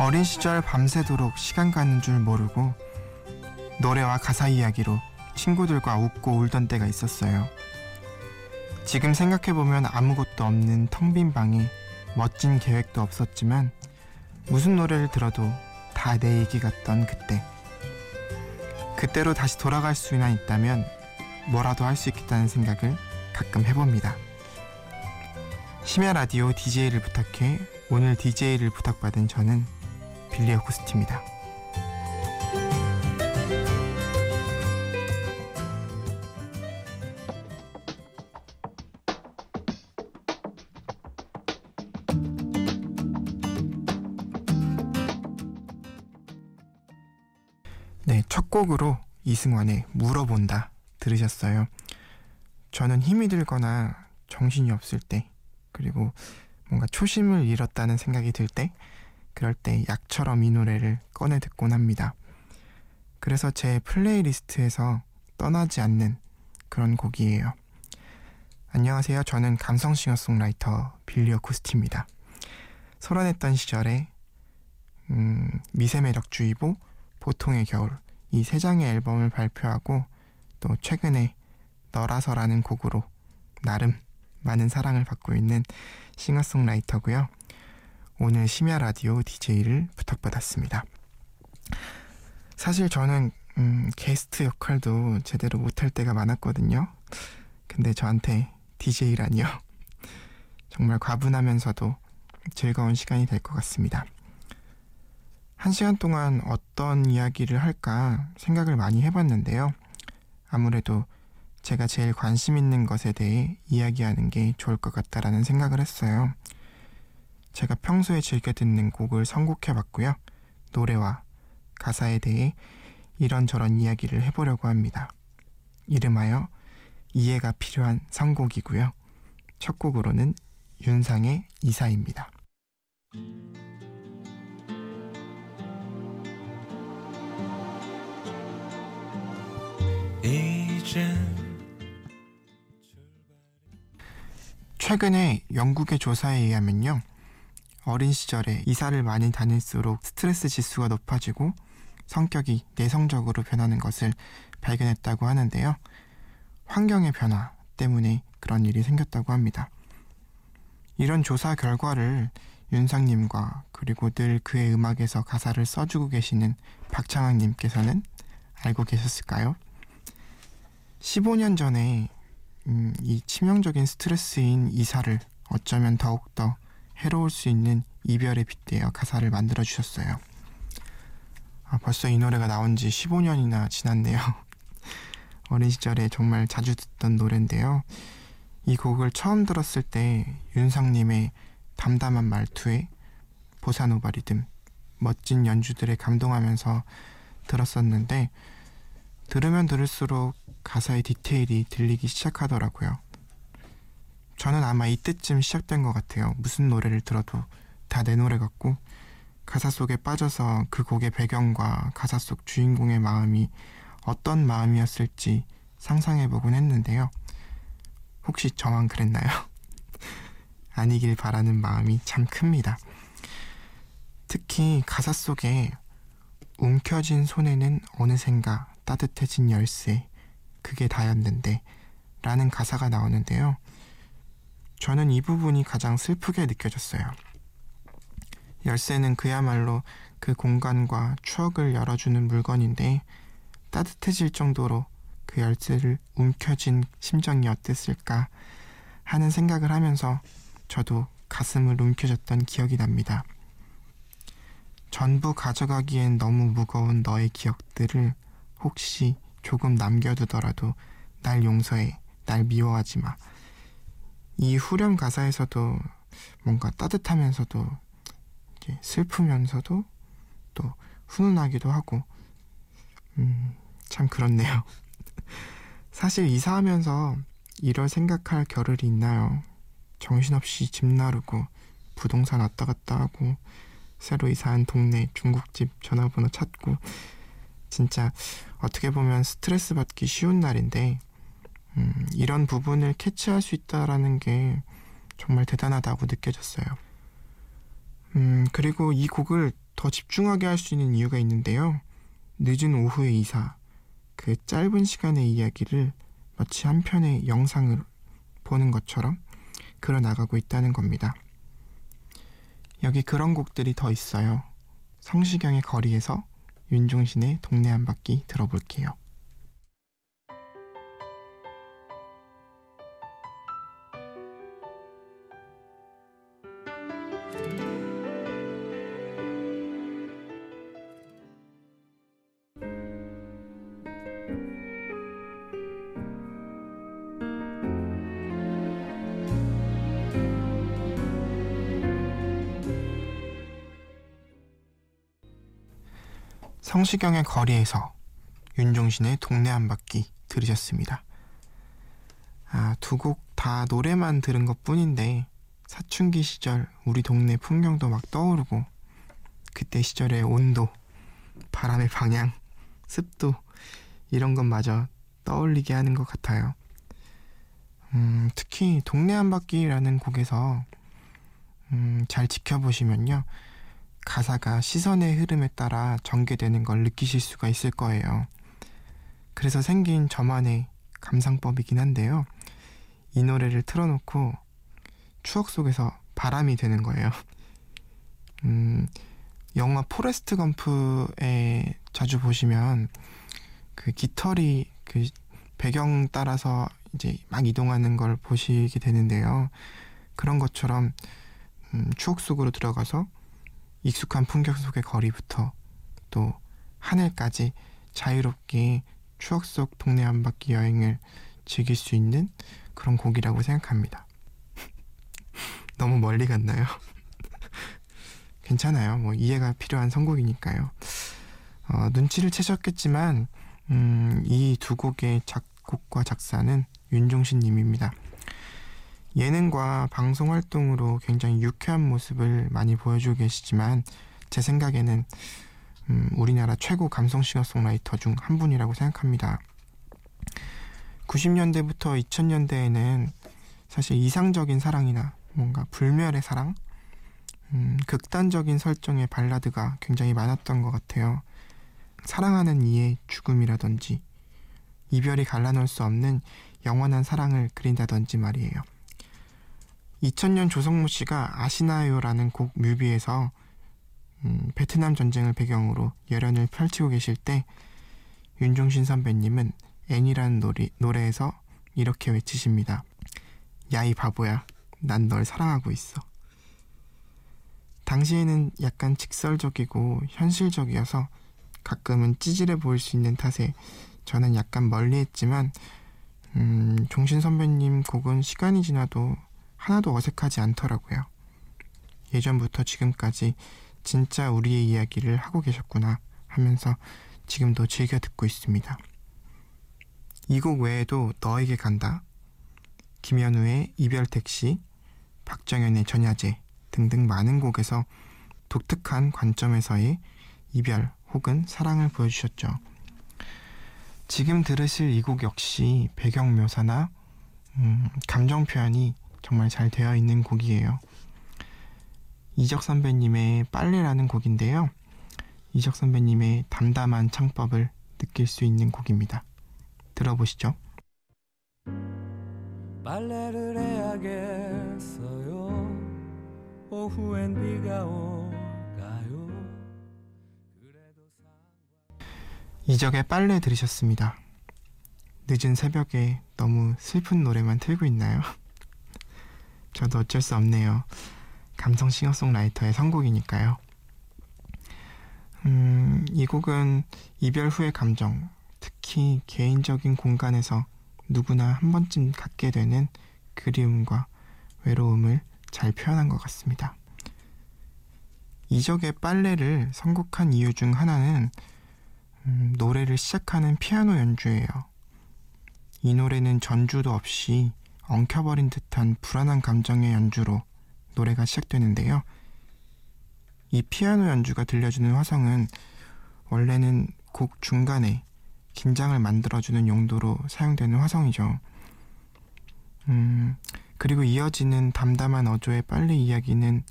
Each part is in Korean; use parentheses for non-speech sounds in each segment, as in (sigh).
어린 시절 밤새도록 시간 가는 줄 모르고 노래와 가사 이야기로 친구들과 웃고 울던 때가 있었어요. 지금 생각해보면 아무것도 없는 텅 빈 방에 멋진 계획도 없었지만 무슨 노래를 들어도 다 내 얘기 같던 그때. 그때로 다시 돌아갈 수나 있다면 뭐라도 할 수 있겠다는 생각을 가끔 해봅니다. 심야 라디오 DJ를 부탁해 오늘 DJ를 부탁받은 저는 빌리 어쿠스티입니다. 네, 첫 곡으로 이승환의 물어본다 들으셨어요. 저는 힘이 들거나 정신이 없을 때 그리고 뭔가 초심을 잃었다는 생각이 들 때 그럴 때 약처럼 이 노래를 꺼내 듣곤 합니다. 그래서 제 플레이리스트에서 떠나지 않는 그런 곡이에요. 안녕하세요. 저는 감성 싱어송라이터 빌리어코스티입니다. 소란했던 시절에 음, 미세매력주의보, 보통의 겨울 이 세 장의 앨범을 발표하고 또 최근에 너라서라는 곡으로 나름 많은 사랑을 받고 있는 싱어송라이터고요. 오늘 심야 라디오 DJ를 부탁받았습니다. 사실 저는 음, 게스트 역할도 제대로 못할 때가 많았거든요. 근데 저한테 DJ라니요. (laughs) 정말 과분하면서도 즐거운 시간이 될 것 같습니다. 한 시간 동안 어떤 이야기를 할까 생각을 많이 해봤는데요. 아무래도 제가 제일 관심 있는 것에 대해 이야기하는 게 좋을 것 같다라는 생각을 했어요. 제가 평소에 즐겨 듣는 곡을 선곡해 봤고요. 노래와 가사에 대해 이런저런 이야기를 해보려고 합니다. 이름하여 이해가 필요한 선곡이고요. 첫 곡으로는 윤상의 이사입니다. 최근에 영국의 조사에 의하면요. 어린 시절에 이사를 많이 다닐수록 스트레스 지수가 높아지고 성격이 내성적으로 변하는 것을 발견했다고 하는데요. 환경의 변화 때문에 그런 일이 생겼다고 합니다. 이런 조사 결과를 윤상님과 그리고 늘 그의 음악에서 가사를 써주고 계시는 박창학님께서는 알고 계셨을까요? 15년 전에 음, 이 치명적인 스트레스인 이사를 어쩌면 더욱더 해로울 수 있는 이별에 빗대어 가사를 만들어 주셨어요. 아, 벌써 이 노래가 나온 지 15년이나 지났네요. (laughs) 어린 시절에 정말 자주 듣던 노래인데요. 이 곡을 처음 들었을 때 윤상님의 담담한 말투에 보사노바 리듬, 멋진 연주들에 감동하면서 들었었는데 들으면 들을수록 가사의 디테일이 들리기 시작하더라고요. 저는 아마 이때쯤 시작된 것 같아요. 무슨 노래를 들어도 다 내 노래 같고 가사 속에 빠져서 그 곡의 배경과 가사 속 주인공의 마음이 어떤 마음이었을지 상상해보곤 했는데요. 혹시 저만 그랬나요? (laughs) 아니길 바라는 마음이 참 큽니다. 특히 가사 속에 움켜진 손에는 어느샌가 따뜻해진 열쇠, 그게 다였는데 라는 가사가 나오는데요. 저는 이 부분이 가장 슬프게 느껴졌어요. 열쇠는 그야말로 그 공간과 추억을 열어주는 물건인데 따뜻해질 정도로 그 열쇠를 움켜쥔 심정이 어땠을까 하는 생각을 하면서 저도 가슴을 움켜졌던 기억이 납니다. 전부 가져가기엔 너무 무거운 너의 기억들을 혹시 조금 남겨두더라도 날 용서해, 날 미워하지 마. 이 후렴 가사에서도 뭔가 따뜻하면서도 슬프면서도 또 훈훈하기도 하고 음, 참 그렇네요. (laughs) 사실 이사하면서 이럴 생각할 겨를이 있나요? 정신없이 집 나르고 부동산 왔다 갔다 하고 새로 이사한 동네 중국집 전화번호 찾고 진짜 어떻게 보면 스트레스 받기 쉬운 날인데 음, 이런 부분을 캐치할 수 있다라는 게 정말 대단하다고 느껴졌어요. 음, 그리고 이 곡을 더 집중하게 할 수 있는 이유가 있는데요. 늦은 오후의 이사, 그 짧은 시간의 이야기를 마치 한 편의 영상을 보는 것처럼 그려나가고 있다는 겁니다. 여기 그런 곡들이 더 있어요. 성시경의 거리에서 윤종신의 동네 한 바퀴 들어볼게요. 성시경의 거리에서 윤종신의 동네 한 바퀴 들으셨습니다. 아, 두 곡 다 노래만 들은 것 뿐인데 사춘기 시절 우리 동네 풍경도 막 떠오르고 그때 시절의 온도, 바람의 방향, 습도 이런 것마저 떠올리게 하는 것 같아요. 음, 특히 동네 한 바퀴라는 곡에서 음, 잘 지켜보시면요. 가사가 시선의 흐름에 따라 전개되는 걸 느끼실 수가 있을 거예요. 그래서 생긴 저만의 감상법이긴 한데요. 이 노래를 틀어놓고 추억 속에서 바람이 되는 거예요. (laughs) 음, 영화 포레스트 검프에 자주 보시면 그 깃털이 그 배경 따라서 이제 막 이동하는 걸 보시게 되는데요. 그런 것처럼 음, 추억 속으로 들어가서 익숙한 풍경 속의 거리부터 또 하늘까지 자유롭게 추억 속 동네 한 바퀴 여행을 즐길 수 있는 그런 곡이라고 생각합니다. (laughs) 너무 멀리 갔나요? (laughs) 괜찮아요. 뭐 이해가 필요한 선곡이니까요. 어, 눈치를 채셨겠지만 음, 이 두 곡의 작곡과 작사는 윤종신 님입니다. 예능과 방송 활동으로 굉장히 유쾌한 모습을 많이 보여주고 계시지만 제 생각에는 음, 우리나라 최고 감성 싱어송라이터 중 한 분이라고 생각합니다. 90년대부터 2000년대에는 사실 이상적인 사랑이나 뭔가 불멸의 사랑, 음, 극단적인 설정의 발라드가 굉장히 많았던 것 같아요. 사랑하는 이의 죽음이라든지 이별이 갈라놓을 수 없는 영원한 사랑을 그린다든지 말이에요. 2000년 조성모 씨가 아시나요라는 곡 뮤비에서 음, 베트남 전쟁을 배경으로 열연을 펼치고 계실 때 윤종신 선배님은 애니라는 노래, 노래에서 이렇게 외치십니다. 야 이 바보야 난 널 사랑하고 있어. 당시에는 약간 직설적이고 현실적이어서 가끔은 찌질해 보일 수 있는 탓에 저는 약간 멀리했지만 음, 종신 선배님 곡은 시간이 지나도 하나도 어색하지 않더라고요. 예전부터 지금까지 진짜 우리의 이야기를 하고 계셨구나 하면서 지금도 즐겨 듣고 있습니다. 이 곡 외에도 너에게 간다, 김현우의 이별 택시, 박정현의 전야제 등등 많은 곡에서 독특한 관점에서의 이별 혹은 사랑을 보여주셨죠. 지금 들으실 이 곡 역시 배경 묘사나 음, 감정 표현이 정말 잘 되어 있는 곡이에요. 이적 선배님의 빨래라는 곡인데요. 이적 선배님의 담담한 창법을 느낄 수 있는 곡입니다. 들어보시죠. 빨래를 해야겠어요. 오후엔 비가 올까요? 이적의 빨래 들으셨습니다. 늦은 새벽에 너무 슬픈 노래만 틀고 있나요? 저도 어쩔 수 없네요. 감성 싱어송라이터의 선곡이니까요. 음, 이 곡은 이별 후의 감정, 특히 개인적인 공간에서 누구나 한 번쯤 갖게 되는 그리움과 외로움을 잘 표현한 것 같습니다. 이적의 빨래를 선곡한 이유 중 하나는 음, 노래를 시작하는 피아노 연주예요. 이 노래는 전주도 없이 엉켜버린 듯한 불안한 감정의 연주로 노래가 시작되는데요. 이 피아노 연주가 들려주는 화성은 원래는 곡 중간에 긴장을 만들어주는 용도로 사용되는 화성이죠. 음, 그리고 이어지는 담담한 어조의 빨리 이야기는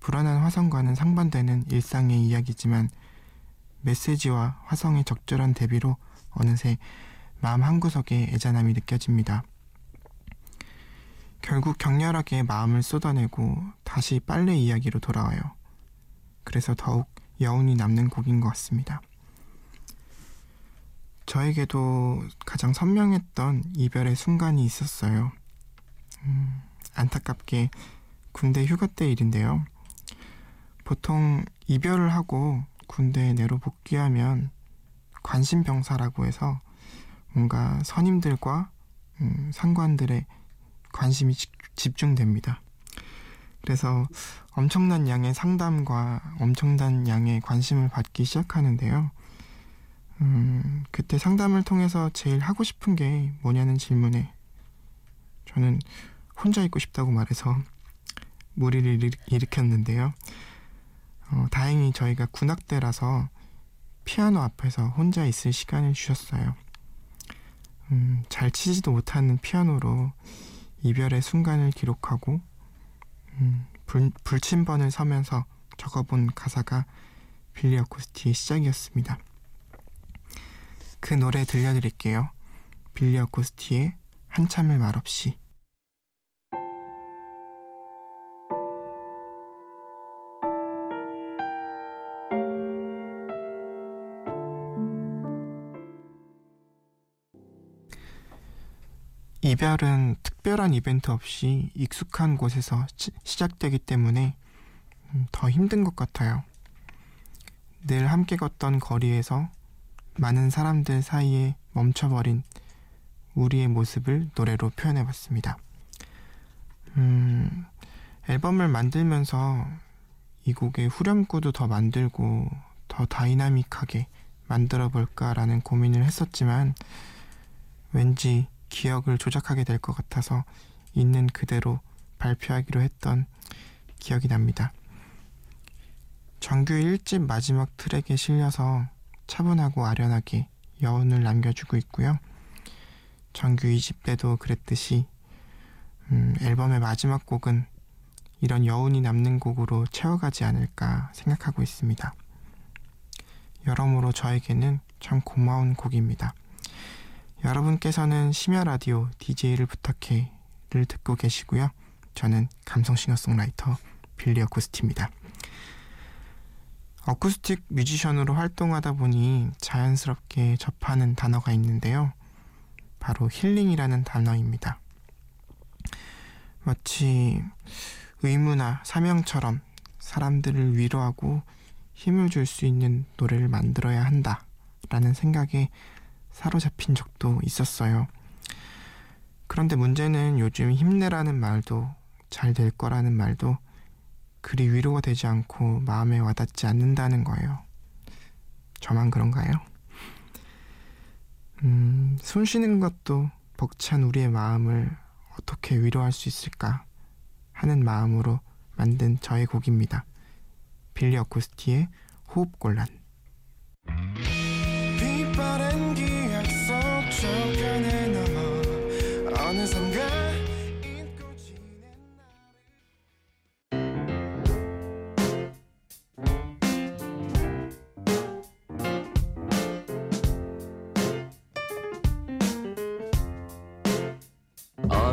불안한 화성과는 상반되는 일상의 이야기지만 메시지와 화성의 적절한 대비로 어느새 마음 한구석에 애잔함이 느껴집니다. 결국 격렬하게 마음을 쏟아내고 다시 빨래 이야기로 돌아와요. 그래서 더욱 여운이 남는 곡인 것 같습니다. 저에게도 가장 선명했던 이별의 순간이 있었어요. 음, 안타깝게 군대 휴가 때 일인데요. 보통 이별을 하고 군대에 내로 복귀하면 관심병사라고 해서 뭔가 선임들과 음, 상관들의 관심이 집중됩니다. 그래서 엄청난 양의 상담과 엄청난 양의 관심을 받기 시작하는데요. 음, 그때 상담을 통해서 제일 하고 싶은 게 뭐냐는 질문에 저는 혼자 있고 싶다고 말해서 무리를 일으켰는데요. 어, 다행히 저희가 군악대라서 피아노 앞에서 혼자 있을 시간을 주셨어요. 음, 잘 치지도 못하는 피아노로 이별의 순간을 기록하고 음, 불, 불침번을 서면서 적어본 가사가 빌리 어쿠스티의 시작이었습니다. 그 노래 들려드릴게요. 빌리 어쿠스티의 한참을 말없이 이별은 특별한 이벤트 없이 익숙한 곳에서 시, 작되기 때문에 음, 더 힘든 것 같아요. 늘 함께 걷던 거리에서 많은 사람들 사이에 멈춰버린 우리의 모습을 노래로 표현해 봤습니다. 음, 앨범을 만들면서 이 곡의 후렴구도 더 만들고 더 다이나믹하게 만들어 볼까라는 고민을 했었지만 왠지 기억을 조작하게 될 것 같아서 있는 그대로 발표하기로 했던 기억이 납니다. 정규 1집 마지막 트랙에 실려서 차분하고 아련하게 여운을 남겨주고 있고요. 정규 2집 때도 그랬듯이 음, 앨범의 마지막 곡은 이런 여운이 남는 곡으로 채워가지 않을까 생각하고 있습니다. 여러모로 저에게는 참 고마운 곡입니다. 여러분께서는 심야 라디오 DJ를 부탁해를 듣고 계시고요. 저는 감성 싱어송라이터 빌리어코스티입니다. 어쿠스틱 뮤지션으로 활동하다 보니 자연스럽게 접하는 단어가 있는데요. 바로 힐링이라는 단어입니다. 마치 의무나 사명처럼 사람들을 위로하고 힘을 줄 수 있는 노래를 만들어야 한다라는 생각에 사로잡힌 적도 있었어요. 그런데 문제는 요즘 힘내라는 말도 잘 될 거라는 말도 그리 위로가 되지 않고 마음에 와닿지 않는다는 거예요. 저만 그런가요? 음, 숨 쉬는 것도 벅찬 우리의 마음을 어떻게 위로할 수 있을까 하는 마음으로 만든 저의 곡입니다. 빌리 어쿠스티의 호흡곤란.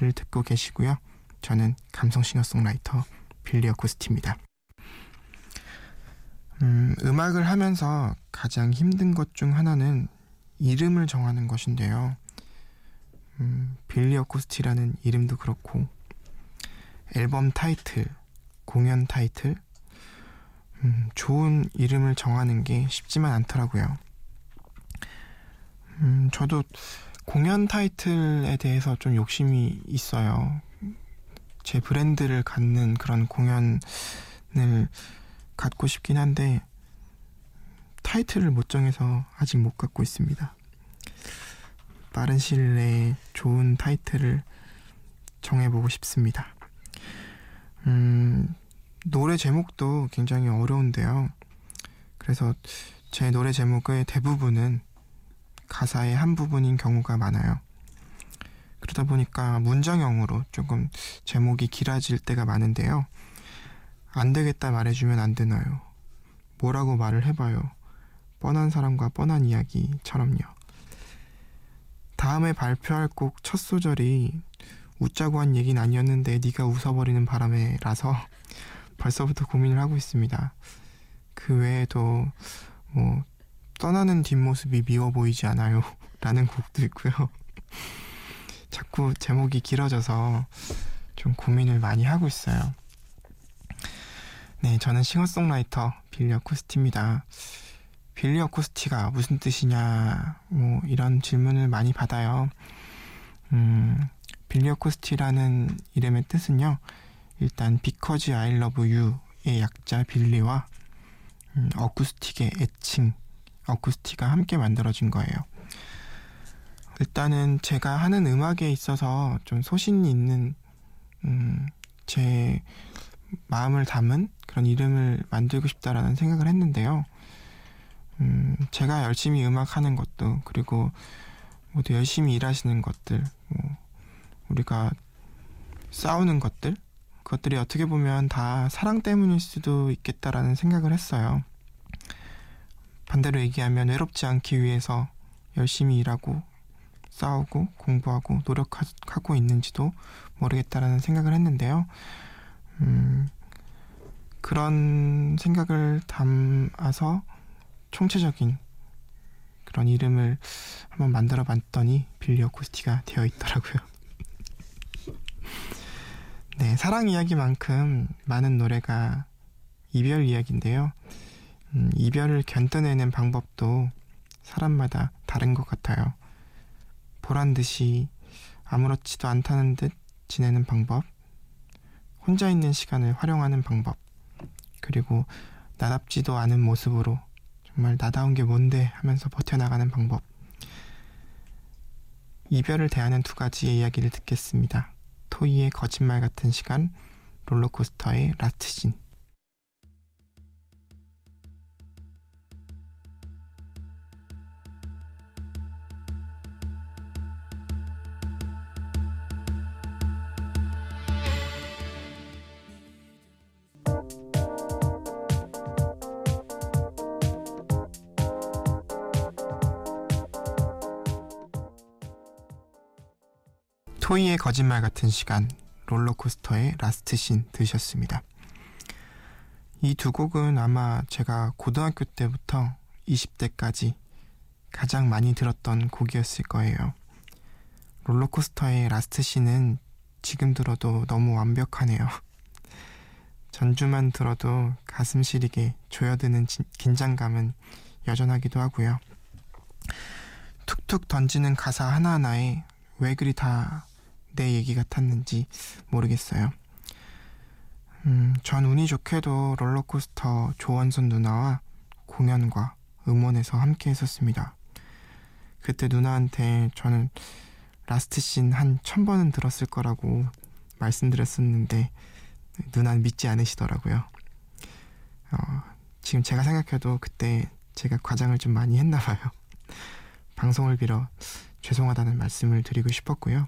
를 듣고 계시고요. 저는 감성 싱어송라이터 빌리 어쿠스티입니다. 음, 음악을 하면서 가장 힘든 것 중 하나는 이름을 정하는 것인데요. 음, 빌리 어쿠스티라는 이름도 그렇고 앨범 타이틀, 공연 타이틀 음, 좋은 이름을 정하는 게 쉽지만 않더라고요. 음, 저도 공연 타이틀에 대해서 좀 욕심이 있어요. 제 브랜드를 갖는 그런 공연 갖고 싶긴 한데 타이틀을 못 정해서 아직 못 갖고 있습니다. 빠른 시일 내에 좋은 타이틀을 정해보고 싶습니다. 음, 노래 제목도 굉장히 어려운데요. 그래서 제 노래 제목의 대부분은 가사의 한 부분인 경우가 많아요. 그러다 보니까 문장형으로 조금 제목이 길어질 때가 많은데요. 안 되겠다 말해주면 안 되나요? 뭐라고 말을 해봐요. 뻔한 사람과 뻔한 이야기처럼요. 다음에 발표할 곡 첫 소절이 웃자고 한 얘기는 아니었는데 네가 웃어버리는 바람에라서 (laughs) 벌써부터 고민을 하고 있습니다. 그 외에도 뭐 떠나는 뒷모습이 미워 보이지 않아요 (laughs) 라는 곡도 있고요. (laughs) 자꾸 제목이 길어져서 좀 고민을 많이 하고 있어요. 네, 저는 싱어송라이터 빌리 어쿠스티입니다. 빌리 어쿠스티가 무슨 뜻이냐, 뭐, 이런 질문을 많이 받아요. 음, 빌리 어쿠스티라는 이름의 뜻은요, 일단, Because I Love You의 약자 빌리와 음, 어쿠스틱의 애칭, 어쿠스티가 함께 만들어진 거예요. 일단은 제가 하는 음악에 있어서 좀 소신이 있는, 음, 제 마음을 담은 그런 이름을 만들고 싶다라는 생각을 했는데요. 음, 제가 열심히 음악하는 것도 그리고 모두 열심히 일하시는 것들, 뭐 우리가 싸우는 것들, 그것들이 어떻게 보면 다 사랑 때문일 수도 있겠다라는 생각을 했어요. 반대로 얘기하면 외롭지 않기 위해서 열심히 일하고 싸우고 공부하고 노력하고 있는지도 모르겠다라는 생각을 했는데요. 음, 그런 생각을 담아서 총체적인 그런 이름을 한번 만들어 봤더니 빌리 어쿠스티가 되어 있더라고요. (laughs) 네, 사랑 이야기만큼 많은 노래가 이별 이야기인데요. 음, 이별을 견뎌내는 방법도 사람마다 다른 것 같아요. 보란 듯이 아무렇지도 않다는 듯 지내는 방법, 혼자 있는 시간을 활용하는 방법, 그리고 나답지도 않은 모습으로 정말 나다운 게 뭔데 하면서 버텨나가는 방법. 이별을 대하는 두 가지의 이야기를 듣겠습니다. 토이의 거짓말 같은 시간, 롤러코스터의 라트진. 토이의 거짓말 같은 시간, 롤러코스터의 Last Scene 들으셨습니다. 이 두 곡은 아마 제가 고등학교 때부터 20대까지 가장 많이 들었던 곡이었을 거예요. 롤러코스터의 Last Scene은 지금 들어도 너무 완벽하네요. (laughs) 전주만 들어도 가슴 시리게 조여드는 긴장감은 여전하기도 하고요. 툭툭 던지는 가사 하나하나에 왜 그리 다 내 얘기 같았는지 모르겠어요. 음, 전 운이 좋게도 롤러코스터 조원선 누나와 공연과 음원에서 함께 했었습니다. 그때 누나한테 저는 Last Scene 한 천 번은 들었을 거라고 말씀드렸었는데 누나는 믿지 않으시더라고요. 어, 지금 제가 생각해도 그때 제가 과장을 좀 많이 했나 봐요. 방송을 빌어 죄송하다는 말씀을 드리고 싶었고요.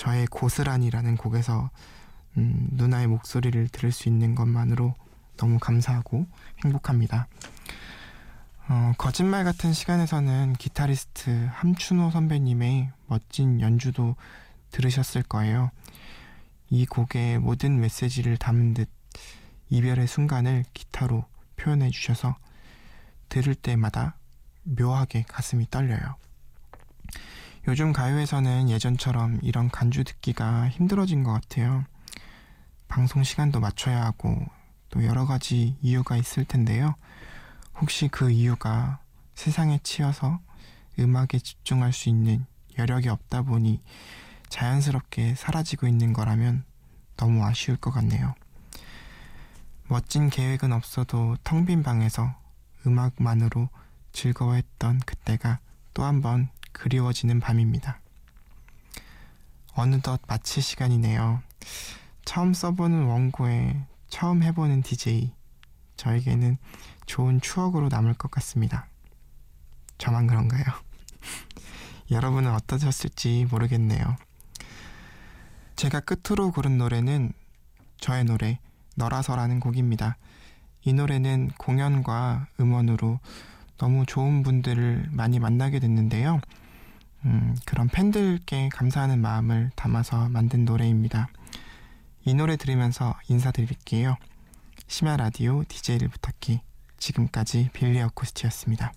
저의 고스란이라는 곡에서 음, 누나의 목소리를 들을 수 있는 것만으로 너무 감사하고 행복합니다. 어, 거짓말 같은 시간에서는 기타리스트 함춘호 선배님의 멋진 연주도 들으셨을 거예요. 이 곡의 모든 메시지를 담은 듯 이별의 순간을 기타로 표현해 주셔서 들을 때마다 묘하게 가슴이 떨려요. 요즘 가요에서는 예전처럼 이런 간주 듣기가 힘들어진 것 같아요. 방송 시간도 맞춰야 하고 또 여러 가지 이유가 있을 텐데요. 혹시 그 이유가 세상에 치여서 음악에 집중할 수 있는 여력이 없다 보니 자연스럽게 사라지고 있는 거라면 너무 아쉬울 것 같네요. 멋진 계획은 없어도 텅 빈 방에서 음악만으로 즐거워했던 그때가 또 한 번 그리워지는 밤입니다. 어느덧 마칠 시간이네요. 처음 써보는 원고에 처음 해보는 DJ. 저에게는 좋은 추억으로 남을 것 같습니다. 저만 그런가요? (laughs) 여러분은 어떠셨을지 모르겠네요. 제가 끝으로 고른 노래는 저의 노래 너라서라는 곡입니다. 이 노래는 공연과 음원으로 너무 좋은 분들을 많이 만나게 됐는데요. 음, 그런 팬들께 감사하는 마음을 담아서 만든 노래입니다. 이 노래 들으면서 인사드릴게요. 심야 라디오 DJ를 부탁해 지금까지 빌리 어쿠스티였습니다.